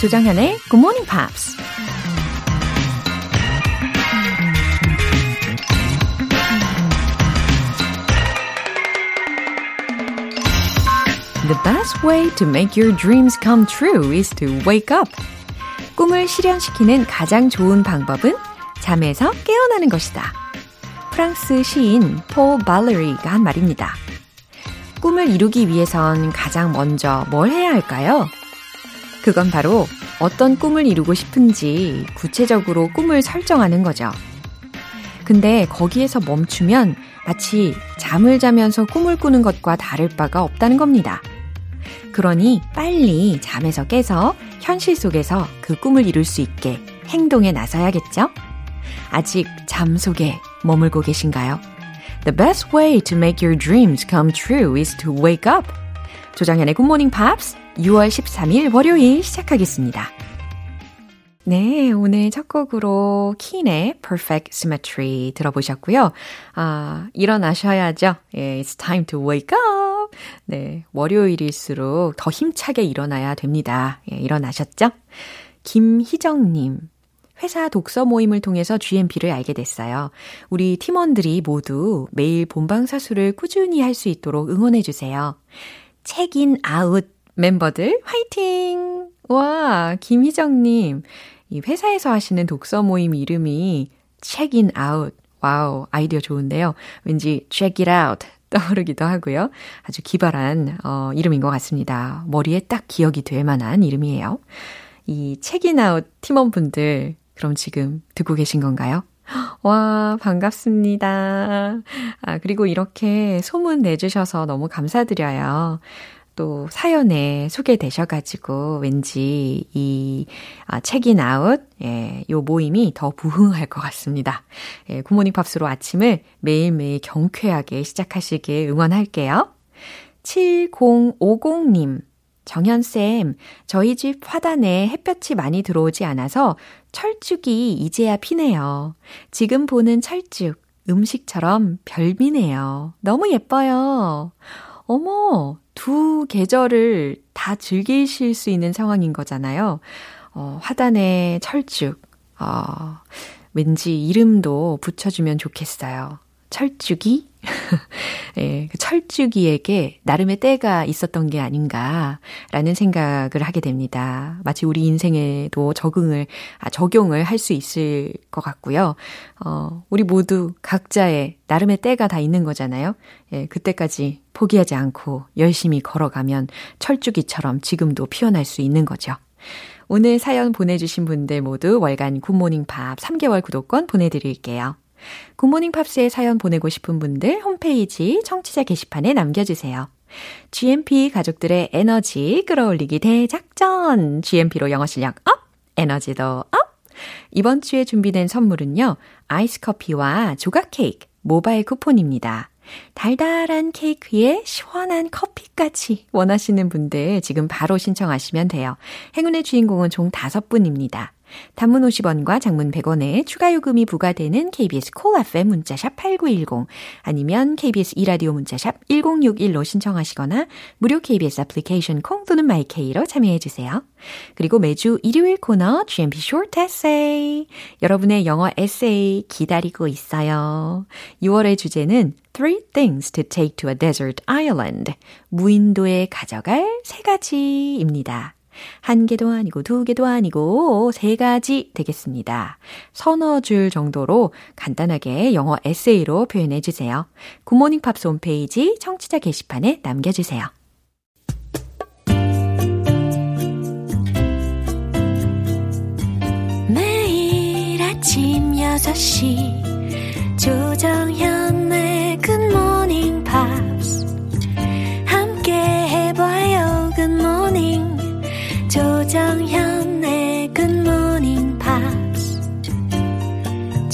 조정현의 Good Morning Pops. The best way to make your dreams come true is to wake up. 꿈을 실현시키는 가장 좋은 방법은 잠에서 깨어나는 것이다. 프랑스 시인 폴 발레리가 한 말입니다. 꿈을 이루기 위해선 가장 먼저 뭘 해야 할까요? 그건 바로 어떤 꿈을 이루고 싶은지 구체적으로 꿈을 설정하는 거죠. 근데 거기에서 멈추면 마치 잠을 자면서 꿈을 꾸는 것과 다를 바가 없다는 겁니다. 그러니 빨리 잠에서 깨서 현실 속에서 그 꿈을 이룰 수 있게 행동에 나서야겠죠? 아직 잠 속에 머물고 계신가요? The best way to make your dreams come true is to wake up. 조장현의 Good Morning Pops 6월 13일 월요일 시작하겠습니다. 네, 오늘 첫 곡으로 킨의 Perfect Symmetry 들어보셨고요. 아, 일어나셔야죠. 예, it's time to wake up. 네, 월요일일수록 더 힘차게 일어나야 됩니다. 예, 일어나셨죠? 김희정님. 회사 독서 모임을 통해서 GMP를 알게 됐어요. 우리 팀원들이 모두 매일 본방사수를 꾸준히 할 수 있도록 응원해주세요. 책인 아웃 멤버들 화이팅! 와, 김희정님. 이 회사에서 하시는 독서 모임 이름이 책인 아웃. 와우, 아이디어 좋은데요. 왠지 check it out 떠오르기도 하고요. 아주 기발한 어, 이름인 것 같습니다. 머리에 딱 기억이 될 만한 이름이에요. 이 책인 아웃 팀원분들 그럼 지금 듣고 계신 건가요? 와, 반갑습니다. 아, 그리고 이렇게 소문 내주셔서 너무 감사드려요. 또 사연에 소개되셔가지고 왠지 이 아, 책인 아웃, 예, 요 모임이 더 부흥할 것 같습니다. 예, 굿모닝 팝스로 아침을 매일매일 경쾌하게 시작하시길 응원할게요. 7050님, 정현쌤, 저희 집 화단에 햇볕이 많이 들어오지 않아서 철쭉이 이제야 피네요. 지금 보는 철쭉, 음식처럼 별미네요. 너무 예뻐요. 어머, 두 계절을 다 즐기실 수 있는 상황인 거잖아요. 어, 화단에 철쭉, 어, 왠지 이름도 붙여주면 좋겠어요. 철쭉이? 철쭉이에게 나름의 때가 있었던 게 아닌가라는 생각을 하게 됩니다. 마치 우리 인생에도 적응을, 아, 적용을 할 수 있을 것 같고요. 어, 우리 모두 각자의 나름의 때가 다 있는 거잖아요. 예, 그때까지 포기하지 않고 열심히 걸어가면 철쭉이처럼 지금도 피어날 수 있는 거죠. 오늘 사연 보내주신 분들 모두 월간 굿모닝 팝 3개월 구독권 보내드릴게요. 굿모닝 팝스에 사연 보내고 싶은 분들 홈페이지 청취자 게시판에 남겨주세요. GMP 가족들의 에너지 끌어올리기 대작전! GMP로 영어 실력 up! 에너지도 up! 이번 주에 준비된 선물은요, 아이스 커피와 조각 케이크, 모바일 쿠폰입니다. 달달한 케이크에 시원한 커피까지 원하시는 분들 지금 바로 신청하시면 돼요. 행운의 주인공은 총 5분입니다. 단문 50원과 장문 100원에 추가 요금이 부과되는 KBS Cool FM 문자샵 8910 아니면 KBS 이라디오 문자샵 1061로 신청하시거나 무료 KBS 애플리케이션 콩 또는 마이케이로 참여해 주세요. 그리고 매주 일요일 코너 GMP Short Essay 여러분의 영어 에세이 기다리고 있어요. 6월의 주제는 Three things to take to a desert island. 무인도에 가져갈 세 가지입니다. 한 개도 아니고 두 개도 아니고 세 가지 되겠습니다. 서너 줄 정도로 간단하게 영어 에세이로 표현해 주세요. 굿모닝 팝스 홈페이지 청취자 게시판에 남겨주세요. 매일 아침 6시 조정현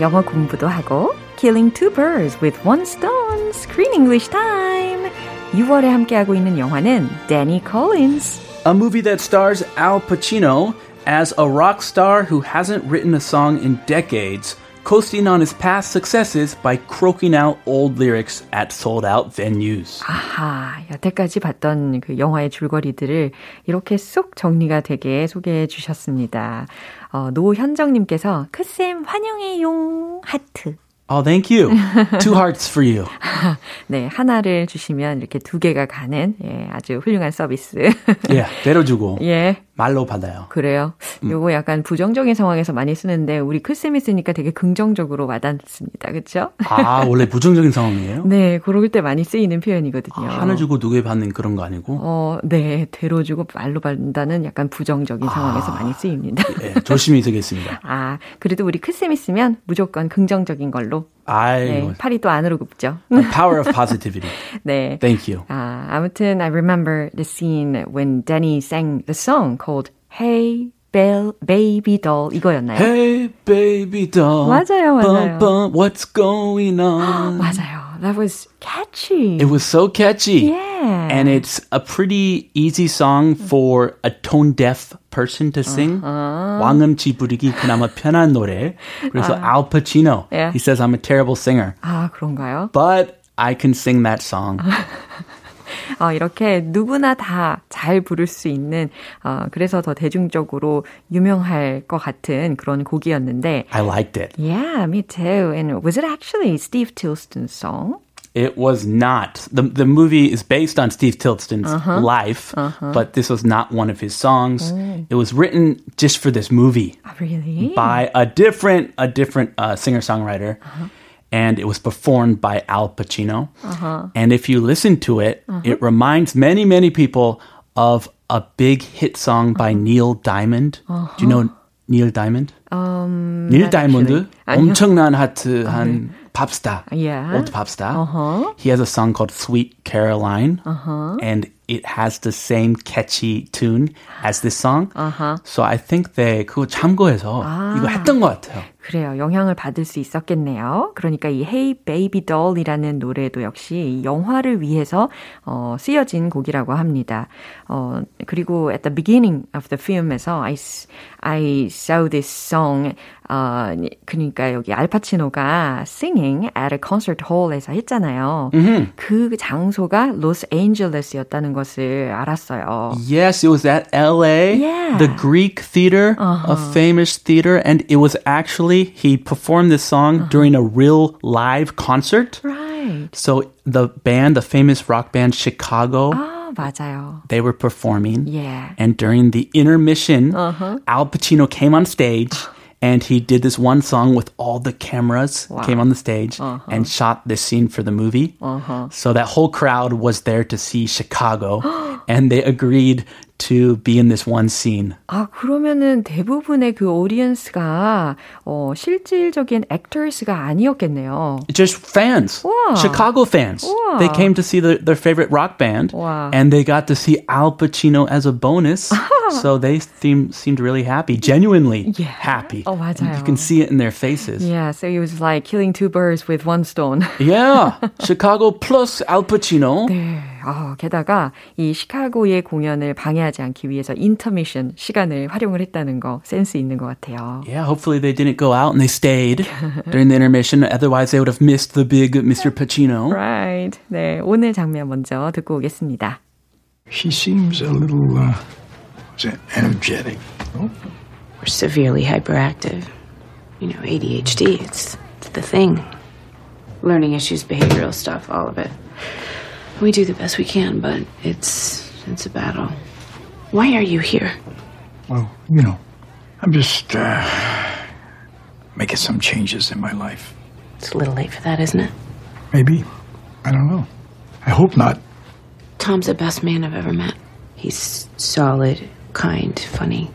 영어 공부도 하고 Killing two birds with one stone. Screen English time. 6월에 함께하고 있는 영화는 Danny Collins. A movie that stars Al Pacino as a rock star who hasn't written a song in decades, Coasting on his past successes by croaking out old lyrics at sold out venues. 아하, 여태까지 봤던 그 영화의 줄거리들을 이렇게 쏙 정리가 되게 소개해 주셨습니다. 어, 노현정님께서 크쌤 환영해용 하트. Oh, thank you. Two hearts for you. 네, 하나를 주시면 이렇게 두 개가 가는 예, 아주 훌륭한 서비스. 예, 때려주고 예, 말로 받아요. 그래요. 요거 약간 부정적인 상황에서 많이 쓰는데 우리 클쌤이 쓰니까 되게 긍정적으로 와닿습니다. 그렇죠? 아, 원래 부정적인 상황이에요? 네, 그럴 때 많이 쓰이는 표현이거든요. 아, 하나 주고 두개 받는 그런 거 아니고? 어, 네, 대로 주고 말로 받는다는 약간 부정적인 상황에서 많이 쓰입니다. 예, 조심히 쓰겠습니다. 아, 그래도 우리 클쌤이 쓰면 무조건 긍정적인 걸로. 아이고. 네, 팔이 또 안으로 굽죠. The power of positivity. 네. Thank you. 아, 아무튼 I remember the scene when Danny sang the song called Hey Bell, Baby Doll 이거였나요? Hey, baby doll. 맞아요, 맞아요. Bum, bum, what's going on? 맞아요. That was catchy. It was so catchy. Yeah. And it's a pretty easy song for a tone deaf person to sing. 왕음치 부르기 그나마 편한 노래. 그래서 Al Pacino, Yeah. he says I'm a terrible singer, 아, 그런가요? but I can sing that song. 어, 이렇게 누구나 다 잘 부를 수 있는, 어, 그래서 더 대중적으로 유명할 것 같은 그런 곡이었는데, I liked it. Yeah, me too. And was it actually Steve Tilston's song? It was not. The the movie is based on Steve Tilston's life, but this was not one of his songs. It was written just for this movie. Oh, really? by a different a different uh, singer songwriter, and it was performed by Al Pacino. And if you listen to it, it reminds many many people of a big hit song by Neil Diamond. Do you know Neil Diamond? Um, 닐 not actually. 다이몬드 아니요. 엄청난 하트한 팝스타, Yeah. old pop star. He has a song called "Sweet Caroline," and it has the same catchy tune as this song. So I think they 그거 참고해서 이거 했던 것 같아요. 그래요. 영향을 받을 수 있었겠네요. 그러니까 이 Hey Baby Doll이라는 노래도 역시 이 영화를 위해서 어, 쓰여진 곡이라고 합니다. 어, 그리고 at the beginning of the film에서 I, I saw this song 어, 그러니까 여기 알파치노가 singing at a concert hall에서 했잖아요. 그 장소가 로스앤젤레스였다는 것을 알았어요. Yes, it was at L.A. Yeah. The Greek Theater, a famous theater, and it was actually he performed this song during a real live concert. Right. So the band, the famous rock band Chicago, 아, 맞아요. they were performing. Yeah. And during the intermission, Al Pacino came on stage and he did this one song with all the cameras, came on the stage uh-huh. and shot this scene for the movie. Uh-huh. So that whole crowd was there to see Chicago and they agreed to be in this one scene. 아, 그러면은 대부분의 그 오디언스가 어, 실질적인 액터스가 아니었겠네요. Just fans, Wow. Chicago fans. Wow. They came to see the, their favorite rock band, Wow. and they got to see Al Pacino as a bonus. so they seemed seemed really happy, genuinely Yeah. happy. Oh, And 맞아요. You can see it in their faces. Yeah, so it was like killing two birds with one stone. Yeah, Chicago plus Al Pacino. 네. 아, 게다가 이 시카고의 공연을 방해하지 않기 위해서 인터미션 시간을 활용을 했다는 거 센스 있는 것 같아요. Yeah, hopefully they didn't go out and they stayed during the intermission. Otherwise, they would have missed the big Mr. Pacino. Right. 네, 오늘 장면 먼저 듣고 오겠습니다. She seems a little, uh, was it energetic? Or severely hyperactive. You know, ADHD, it's, it's the thing. Learning issues, behavioral stuff, all of it. We do the best we can, but it's it's a battle. Why are you here? Well, you know, I'm just, uh, making some changes in my life. It's a little late for that, isn't it? Maybe. I don't know. I hope not. Tom's the best man I've ever met. He's solid, kind, funny.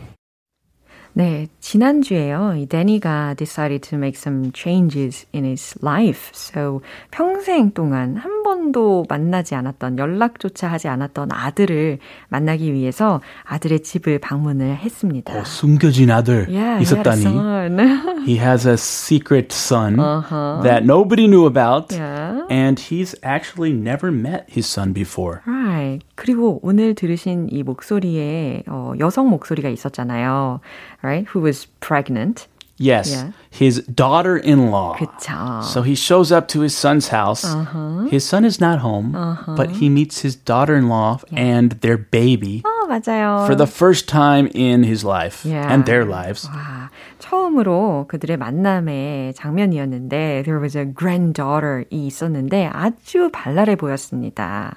네, 지난주에요. 이 데니가 decided to make some changes in his life. So 평생 동안 한 번도 만나지 않았던 연락조차 하지 않았던 아들을 만나기 위해서 아들의 집을 방문을 했습니다. 어, 숨겨진 아들 yeah, 있었다니. He, he has a secret son uh-huh. that nobody knew about. Yeah. And he's actually never met his son before. Right. 그리고 오늘 들으신 이 목소리에 어, 여성 목소리가 있었잖아요. right? Who was pregnant. Yes, yeah. his daughter-in-law. 그쵸. So he shows up to his son's house. Uh-huh. His son is not home, uh-huh. but he meets his daughter-in-law yeah. and their baby. 어, 맞아요. For the first time in his life yeah. and their lives. 와, 처음으로 그들의 만남의 장면이었는데 there was a granddaughter이 있었는데 아주 발랄해 보였습니다.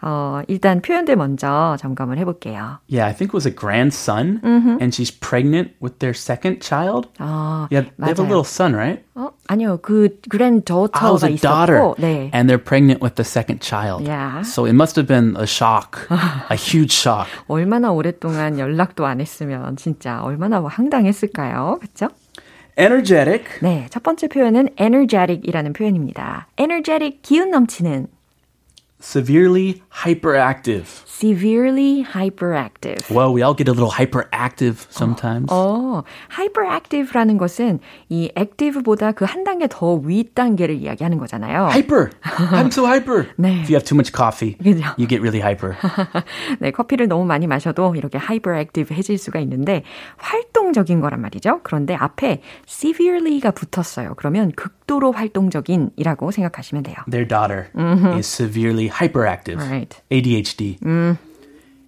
어, 일단 표현들 먼저 점검을 해볼게요. Yeah, I think it was a grandson, mm-hmm. and she's pregnant with their second child. 아, yeah, they have a little son, right? 어, 아니요, 그 granddaughter가 oh, a daughter, 네. and they're pregnant with the second child. Yeah. So it must have been a shock, a huge shock. 얼마나 오랫동안 연락도 안 했으면 진짜 얼마나 황당했을까요, 그렇죠? energetic. 네, 첫 번째 표현은 energetic이라는 표현입니다. energetic 기운 넘치는 severely hyperactive. Severely hyperactive. Well, we all get a little hyperactive sometimes. 어, hyperactive라는 것은 이 active보다 그 한 단계 더 위 단계를 이야기하는 거잖아요. Hyper. I'm so hyper. 네. If you have too much coffee, 그죠? you get really hyper. 네, 커피를 너무 많이 마셔도 이렇게 hyperactive해질 수가 있는데 활동적인 거란 말이죠. 그런데 앞에 severely가 붙었어요. 그러면 극 도로 활동적인이라고 생각하시면 돼요. Their daughter mm-hmm. is severely hyperactive. Right. ADHD. 음.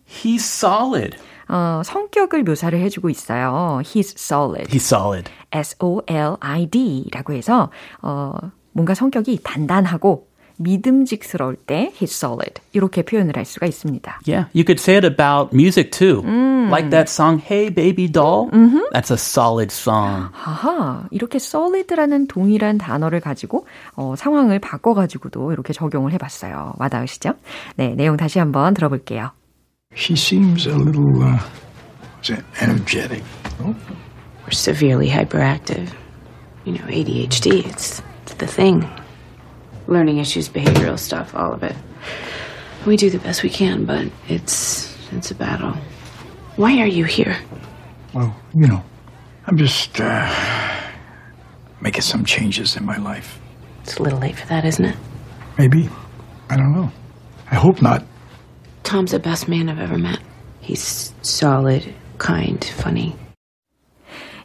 He's solid. 어, 성격을 묘사를 해주고 있어요. He's solid. He's solid. S-O-L-I-D라고 해서 어, 뭔가 성격이 단단하고 믿음직스러울 때 he's solid 이렇게 표현을 할 수가 있습니다. Yeah, you could say it about music too. 음. Like that song Hey Baby Doll. Mm-hmm. That's a solid song. 하하, 이렇게 solid라는 동일한 단어를 가지고 어, 상황을 바꿔 가지고도 이렇게 적용을 해 봤어요. 와닿으시죠? 네, 내용 다시 한번 들어볼게요. She seems a little uh, energetic. Oh. We're severely hyperactive. You know, ADHD, it's, it's the thing. Learning issues, behavioral stuff, all of it. We do the best we can, but it's it's a battle. Why are you here? Well, you know, I'm just uh, making some changes in my life. It's a little late for that, isn't it? Maybe. I don't know. I hope not. Tom's the best man I've ever met. He's solid, kind, funny.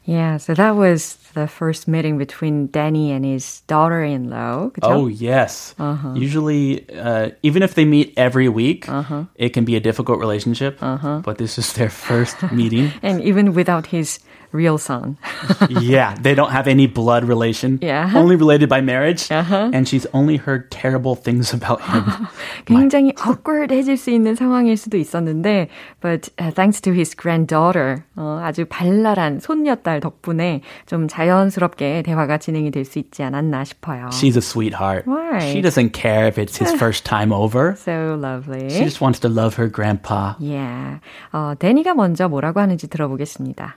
Yeah, so that was the first meeting between Danny and his daughter-in-law. 그쵸? Oh yes. Uh-huh. Usually, uh, even if they meet every week, uh-huh. it can be a difficult relationship. Uh-huh. But this is their first meeting, and even without his real son. yeah, they don't have any blood relation. Yeah. Only related by marriage. Uh-huh. And she's only heard terrible things about him. 굉장히 awkward해질 수 있는 상황일 수도 있었는데, but uh, thanks to his granddaughter, 어, 아주 발랄한 손녀딸 덕분에 좀 자연스럽게 대화가 진행이 될 수 있지 않았나 싶어요. She's a sweetheart. Right. She doesn't care if it's his first time over. So lovely. She just wants to love her grandpa. Yeah. 어, 데니가 먼저 뭐라고 하는지 들어보겠습니다.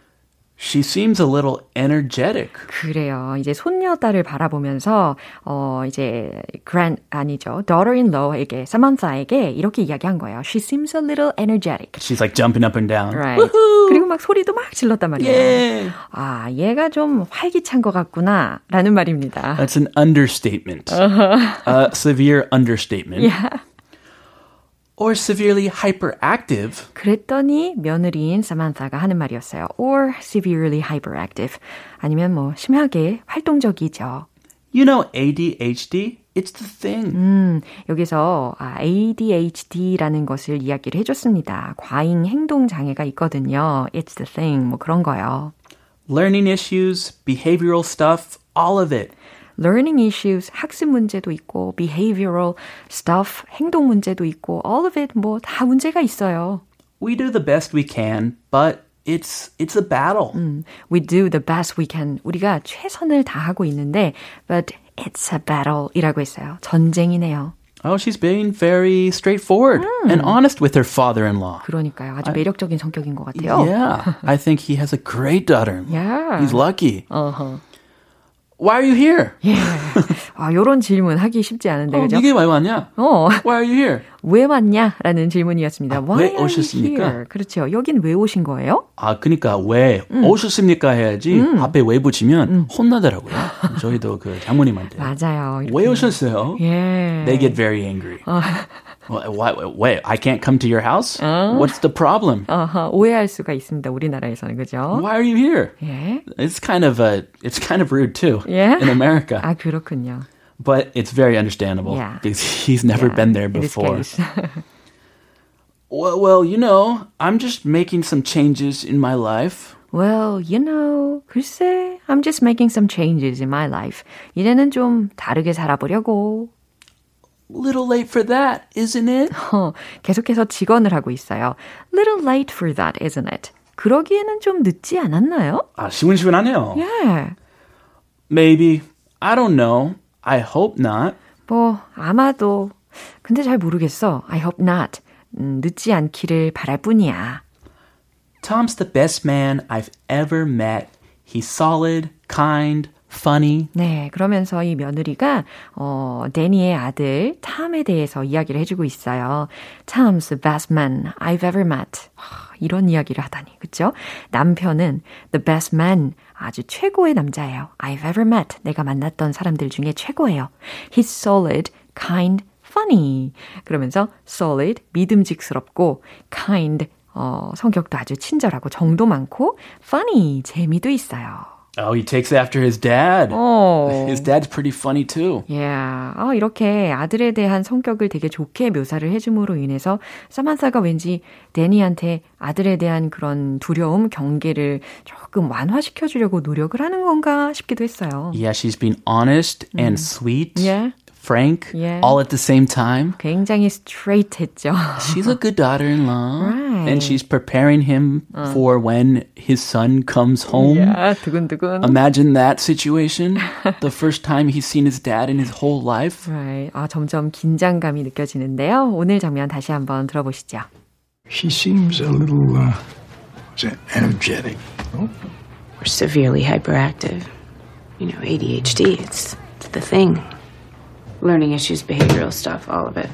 She seems a little energetic. 그래요. 이제 손녀딸을 바라보면서 어 이제 grand 아니죠. daughter-in-law에게 사만사에게 이렇게 이야기한 거예요. She seems a little energetic. She's like jumping up and down. Right. 그리고 막 소리도 막 질렀단 말이에요. Yeah. 아, 얘가 좀 활기찬 것 같구나라는 말입니다. That's an understatement. Uh-huh. A severe understatement. Yeah. Or severely hyperactive. 그랬더니 며느리인 사만타가 하는 말이었어요. or severely hyperactive. 아니면 뭐 심하게 활동적이죠. You know ADHD? It's the thing. 음, 여기서 ADHD라는 것을 이야기를 해줬습니다. 과잉 행동 장애가 있거든요. It's the thing. 뭐 그런 거요. Learning issues, behavioral stuff, all of it. learning issues, 학습 문제도 있고, behavioral stuff, 행동 문제도 있고, all of it 뭐 다 문제가 있어요. We do the best we can, but it's it's a battle. 음, we do the best we can. 우리가 최선을 다하고 있는데, but it's a battle이라고 했어요. 전쟁이네요. Oh, she's being very straightforward mm. and honest with her father-in-law. 그러니까요. 아주 매력적인 I, 성격인 것 같아요. Yeah. I think he has a great daughter-in-law. Yeah. He's lucky. Uh-huh. Why are you here? 예. 아, 요런 질문 하기 쉽지 않은데, 어, 그죠? 이게 왜 왔냐? 어. Why are you here? 왜 왔냐? 라는 질문이었습니다. 아, Why 왜 오셨습니까? 그렇죠. 여긴 왜 오신 거예요? 아, 그니까 왜 음. 오셨습니까 해야지 음. 앞에 왜 붙이면 음. 혼나더라고요. 저희도 그 장모님한테. 맞아요. 이렇게. 왜 오셨어요? 예. They get very angry. 어. Why, why, I can't come to your house? 어? What's the problem? 어허, 오해할 수가 있습니다. 우리나라에서는 그죠? Why are you here? 예. It's kind of a, it's kind of rude too. 예? In America. 아 그렇군요. But it's very understandable yeah. because he's never yeah, been there before. well, well, you know, I'm just making some changes in my life. Well, you know, 글쎄, I'm just making some changes in my life. 이제는 좀 다르게 살아보려고. Little late for that, isn't it? 어, 계속해서 직언을 하고 있어요. Little late for that, isn't it? 그러기에는 좀 늦지 않았나요? 아, 시원시원하네요. Yeah. Maybe. I don't know. I hope not. 뭐, 아마도. 근데 잘 모르겠어. I hope not. 음, 늦지 않기를 바랄 뿐이야. Tom's the best man I've ever met. He's solid, kind, funny. 네, 그러면서 이 며느리가 어, 데니의 아들 탐에 대해서 이야기를 해주고 있어요. Tom's the best man I've ever met. 이런 이야기를 하다니, 그쵸? 남편은 the best man, 아주 최고의 남자예요. I've ever met. 내가 만났던 사람들 중에 최고예요. He's solid, kind, funny. 그러면서 solid, 믿음직스럽고, kind, 어, 성격도 아주 친절하고 정도 많고, funny, 재미도 있어요. Oh, he takes after his dad. 어. His dad's pretty funny too. Yeah. 어, 이렇게 아들에 대한 성격을 되게 좋게 묘사를 해줌으로 인해서 사만사가 왠지 데니한테 아들에 대한 그런 두려움, 경계를 조금 완화시켜 주려고 노력을 하는 건가 싶기도 했어요. Yeah, she's been honest and sweet. Yeah. frank yeah. all at the same time. 굉장히 straight했죠. she's a good daughter-in-law. Right. And she's preparing him uh. for when his son comes home. Yeah, 두근두근. Imagine that situation. the first time he's seen his dad in his whole life. Right. 아, 점점 긴장감이 느껴지는데요. 오늘 장면 다시 한번 들어보시죠. She seems a little uh, energetic. Oh. Or severely hyperactive. You know, ADHD, it's, it's the thing learning issues, behavioral stuff, all of it.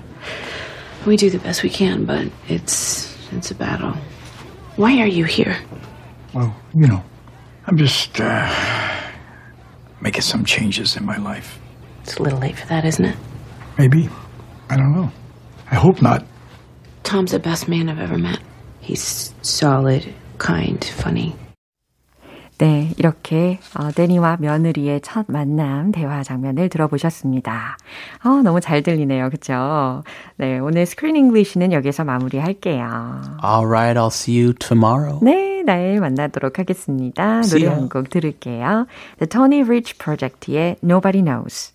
We do the best we can, but it's it's a battle. Why are you here? Well, you know, I'm just uh, making some changes in my life. It's a little late for that, isn't it? Maybe. I don't know. I hope not. Tom's the best man I've ever met. He's solid, kind, funny. 네, 이렇게 어, 데니와 며느리의 첫 만남 대화 장면을 들어보셨습니다. 어, 너무 잘 들리네요. 그쵸? 네, 오늘 Screen English는 여기서 마무리할게요. Alright, I'll see you tomorrow. 네, 내일 만나도록 하겠습니다. 노래 한 곡 들을게요. The Tony Rich Project의 Nobody Knows.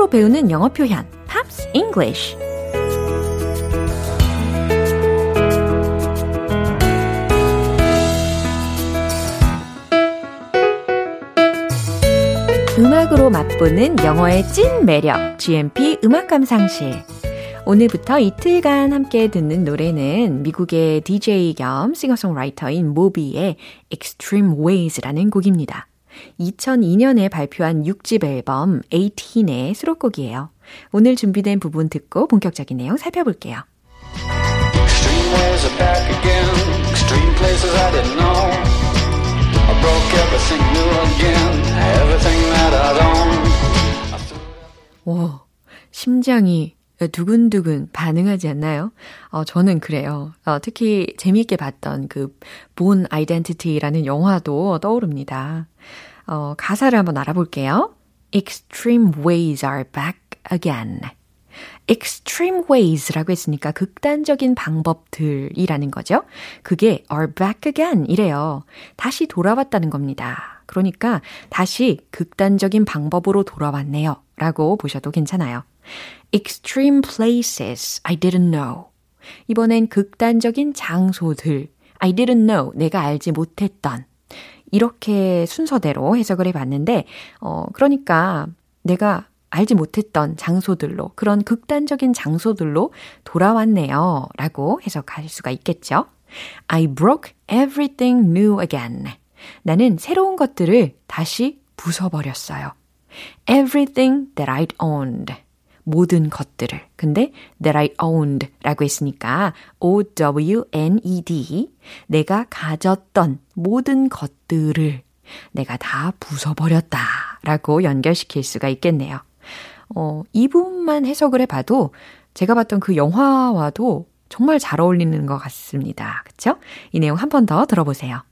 팝으로 배우는 영어 표현, Pops English. 음악으로 맛보는 영어의 찐 매력, GMP 음악 감상실. 오늘부터 이틀간 함께 듣는 노래는 미국의 DJ 겸 싱어송라이터인 모비의 Extreme Ways라는 곡입니다. 2002년에 발표한 6집 앨범 18의 수록곡이에요. 오늘 준비된 부분 듣고 본격적인 내용 살펴볼게요. Extreme ways are back again. Extreme places I didn't know. I broke everything new again. Everything that I'd owned. 와, 심장이 두근두근 반응하지 않나요? 어, 저는 그래요. 어, 특히 재미있게 봤던 그 본 아이덴티티라는 영화도 떠오릅니다. 어, 가사를 한번 알아볼게요. Extreme ways are back again. extreme ways라고 했으니까 극단적인 방법들이라는 거죠. 그게 are back again 이래요. 다시 돌아왔다는 겁니다. 그러니까 다시 극단적인 방법으로 돌아왔네요. 라고 보셔도 괜찮아요. extreme places I didn't know. 이번엔 극단적인 장소들. I didn't know. 내가 알지 못했던. 이렇게 순서대로 해석을 해봤는데, 어, 그러니까 내가 알지 못했던 장소들로, 그런 극단적인 장소들로 돌아왔네요. 라고 해석할 수가 있겠죠. I broke everything new again. 나는 새로운 것들을 다시 부숴버렸어요. Everything that I'd owned. 모든 것들을. 근데 that I owned 라고 했으니까 O-W-N-E-D. 내가 가졌던 모든 것들을 내가 다 부숴버렸다 라고 연결시킬 수가 있겠네요. 어, 이 부분만 해석을 해봐도 제가 봤던 그 영화와도 정말 잘 어울리는 것 같습니다. 그쵸? 이 내용 한 번 더 들어보세요.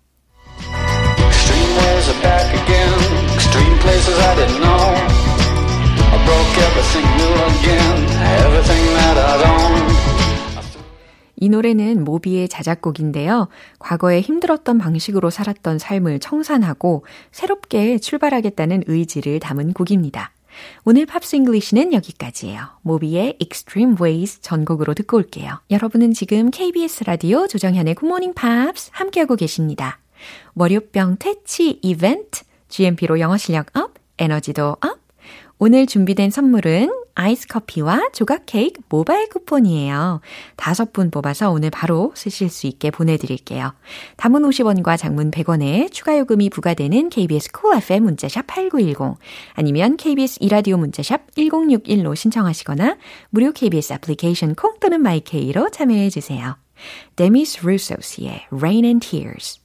Extreme ways are back again. Extreme places I didn't know. 이 노래는 모비의 자작곡인데요. 과거에 힘들었던 방식으로 살았던 삶을 청산하고 새롭게 출발하겠다는 의지를 담은 곡입니다. 오늘 Pops English는 여기까지예요. 모비의 Extreme Ways 전곡으로 듣고 올게요. 여러분은 지금 KBS 라디오 조정현의 Morning Pops 함께하고 계십니다. 월요병 퇴치 이벤트, GMP로 영어 실력 up, 에너지도 up, 오늘 준비된 선물은 아이스 커피와 조각 케이크 모바일 쿠폰이에요. 다섯 분 뽑아서 오늘 바로 쓰실 수 있게 보내드릴게요. 단문 50원과 장문 100원에 추가 요금이 부과되는 KBS 쿨 cool FM 문자샵 8910 아니면 KBS 2라디오 문자샵 1061로 신청하시거나 무료 KBS 애플리케이션 콩 또는 my K로 참여해 주세요. 데미스 루소스의 Rain and Tears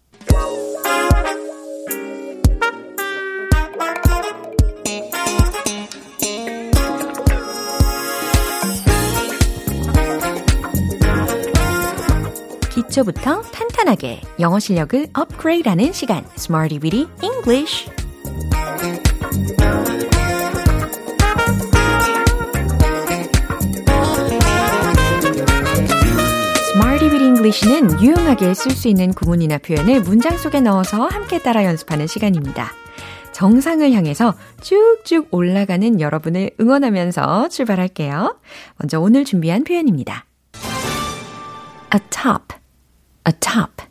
기초부터 탄탄하게 영어 실력을 업그레이드하는 시간 Smarty Weedy English English는 유용하게 쓸 수 있는 구문이나 표현을 문장 속에 넣어서 함께 따라 연습하는 시간입니다. 정상을 향해서 쭉쭉 올라가는 여러분을 응원하면서 출발할게요. 먼저 오늘 준비한 표현입니다. atop atop,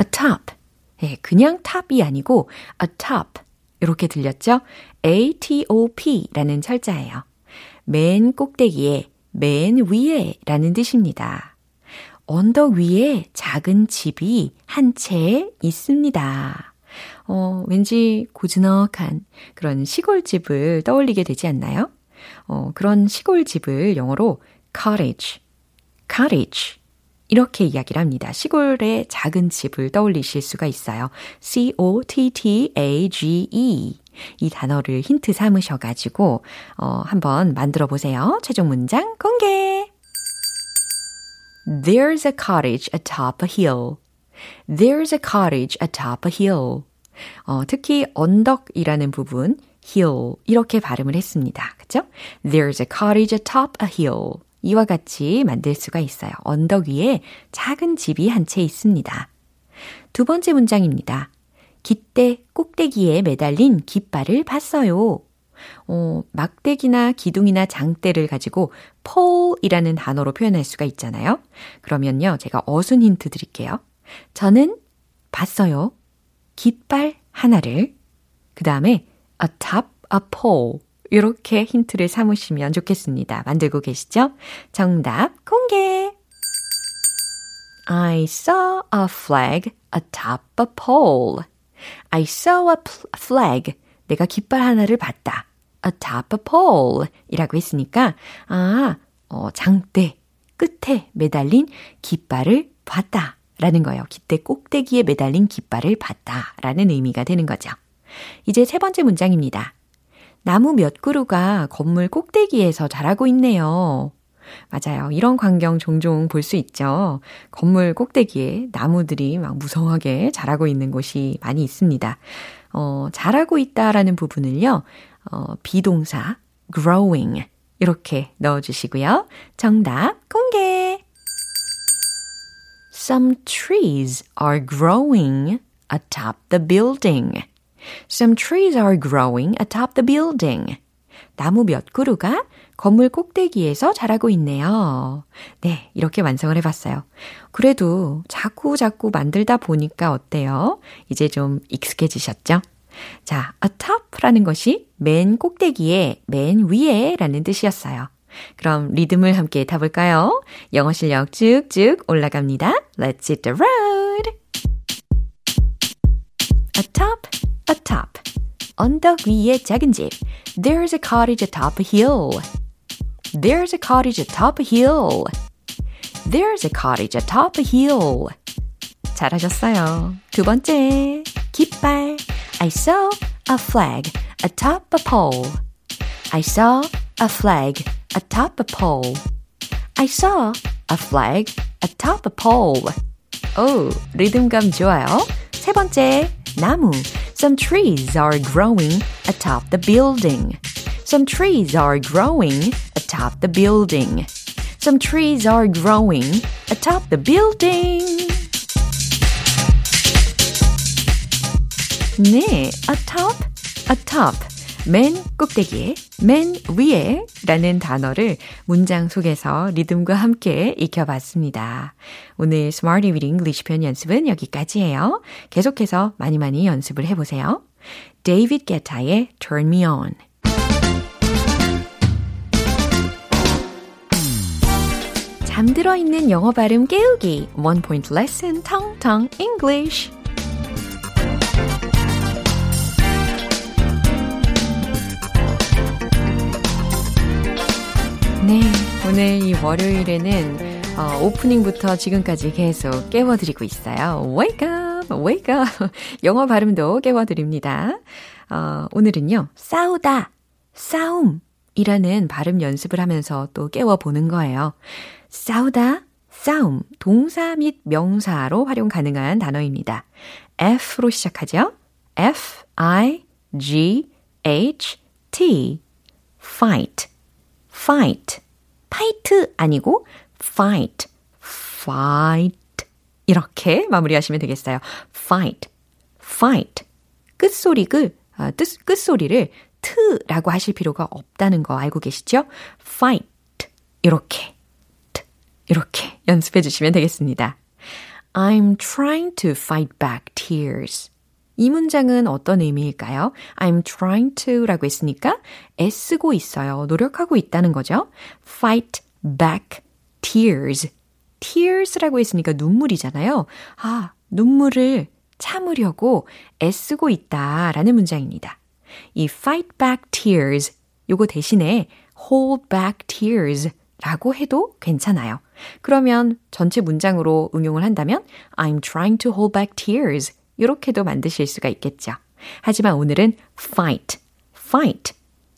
atop. 예, 그냥 탑이 아니고 atop 이렇게 들렸죠? A-T-O-P라는 철자예요. 맨 꼭대기에, 맨 위에 라는 뜻입니다. 언덕 위에 작은 집이 한 채 있습니다. 어, 왠지 고즈넉한 그런 시골집을 떠올리게 되지 않나요? 어, 그런 시골집을 영어로 cottage, cottage 이렇게 이야기를 합니다. 시골의 작은 집을 떠올리실 수가 있어요. C-O-T-T-A-G-E. 이 단어를 힌트 삼으셔가지고, 어, 한번 만들어 보세요. 최종 문장 공개! There's a cottage atop a hill. There's a cottage atop a hill. 어, 특히 언덕이라는 부분, hill, 이렇게 발음을 했습니다. 그죠? There's a cottage atop a hill. 이와 같이 만들 수가 있어요. 언덕 위에 작은 집이 한 채 있습니다. 두 번째 문장입니다. 깃대 꼭대기에 매달린 깃발을 봤어요. 어, 막대기나 기둥이나 장대를 가지고 폴이라는 단어로 표현할 수가 있잖아요. 그러면요, 제가 어순 힌트 드릴게요. 저는 봤어요. 깃발 하나를. 그 다음에 atop a pole. 이렇게 힌트를 삼으시면 좋겠습니다. 만들고 계시죠? 정답 공개! I saw a flag atop a pole. I saw a flag. 내가 깃발 하나를 봤다. atop a pole. 이라고 했으니까, 아, 어, 장대 끝에 매달린 깃발을 봤다. 라는 거예요. 깃대 꼭대기에 매달린 깃발을 봤다. 라는 의미가 되는 거죠. 이제 세 번째 문장입니다. 나무 몇 그루가 건물 꼭대기에서 자라고 있네요. 맞아요. 이런 광경 종종 볼 수 있죠. 건물 꼭대기에 나무들이 막 무성하게 자라고 있는 곳이 많이 있습니다. 어, 자라고 있다라는 부분을요, 어, 비동사 growing 이렇게 넣어주시고요. 정답 공개! Some trees are growing atop the building. Some trees are growing atop the building. 나무 몇 그루가 건물 꼭대기에서 자라고 있네요. 네, 이렇게 완성을 해봤어요. 그래도 자꾸 자꾸 만들다 보니까 어때요? 이제 좀 익숙해지셨죠? 자, atop라는 것이 맨 꼭대기에, 맨 위에 라는 뜻이었어요. 그럼 리듬을 함께 타볼까요? 영어 실력 쭉쭉 올라갑니다. Let's hit the road! atop, atop. 언덕 위에 작은 집. There's a cottage atop a hill. There's a cottage atop a hill. There's a cottage atop a hill. 잘하셨어요. 두 번째, 깃발. I saw a flag atop a pole. I saw a flag atop a pole. I saw a flag atop a pole. 오, 리듬감 좋아요. 세 번째, 나무. Some trees are growing atop the building. Some trees are growing atop the building. Some trees are growing atop the building. 네, atop, atop. 맨 꼭대기에, 맨 위에 라는 단어를 문장 속에서 리듬과 함께 익혀봤습니다. 오늘 Smarty with English 편 연습은 여기까지예요. 계속해서 많이 많이 연습을 해보세요. David Guetta의 Turn Me On. 잠들어 있는 영어 발음 깨우기. One point lesson, Tong Tong English. 네, 오늘 이 월요일에는 어, 오프닝부터 지금까지 계속 깨워드리고 있어요. Wake up, wake up. 영어 발음도 깨워드립니다. 어, 오늘은요, 싸우다, 싸움이라는 발음 연습을 하면서 또 깨워보는 거예요. 싸우다, 싸움, 동사 및 명사로 활용 가능한 단어입니다. F로 시작하죠. F, I, G, H, T. fight. Fight. 파이트 아니고 fight. fight. 이렇게 마무리하시면 되겠어요. fight. fight. 끝소리를, 아, 뜻, 끝소리를 트라고 하실 필요가 없다는 거 알고 계시죠? fight. 이렇게. 트, 이렇게 연습해 주시면 되겠습니다. I'm trying to fight back tears. 이 문장은 어떤 의미일까요? I'm trying to 라고 했으니까 애쓰고 있어요. 노력하고 있다는 거죠. fight back tears. tears라고 했으니까 눈물이잖아요. 아, 눈물을 참으려고 애쓰고 있다 라는 문장입니다. 이 fight back tears 요거 대신에 hold back tears 라고 해도 괜찮아요. 그러면 전체 문장으로 응용을 한다면 I'm trying to hold back tears 이렇게도 만드실 수가 있겠죠. 하지만 오늘은 fight, fight.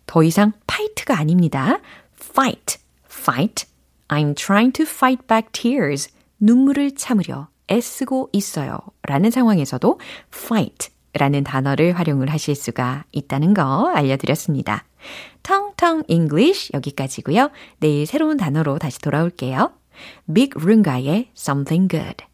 더 이상 fight가 아닙니다. fight, fight. I'm trying to fight back tears. 눈물을 참으려 애쓰고 있어요. 라는 상황에서도 fight 라는 단어를 활용을 하실 수가 있다는 거 알려드렸습니다. 텅텅 English 여기까지고요. 내일 새로운 단어로 다시 돌아올게요. Big Runga의 Something Good.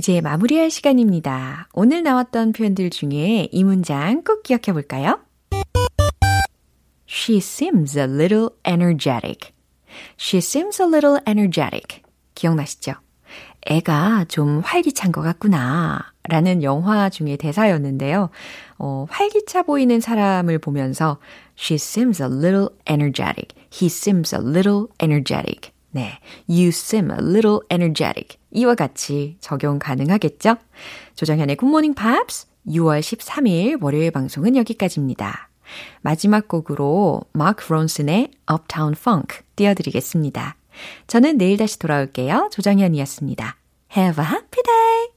이제 마무리할 시간입니다. 오늘 나왔던 표현들 중에 이 문장 꼭 기억해 볼까요? She seems a little energetic. She seems a little energetic. 기억나시죠? 애가 좀 활기찬 것 같구나. 라는 영화 중의 대사였는데요. 어, 활기차 보이는 사람을 보면서 She seems a little energetic. He seems a little energetic. 네. You seem a little energetic. 이와 같이 적용 가능하겠죠? 조정현의 굿모닝 팝스 6월 13일 월요일 방송은 여기까지입니다. 마지막 곡으로 마크 론슨의 Uptown Funk 띄워드리겠습니다. 저는 내일 다시 돌아올게요. 조정현이었습니다. Have a happy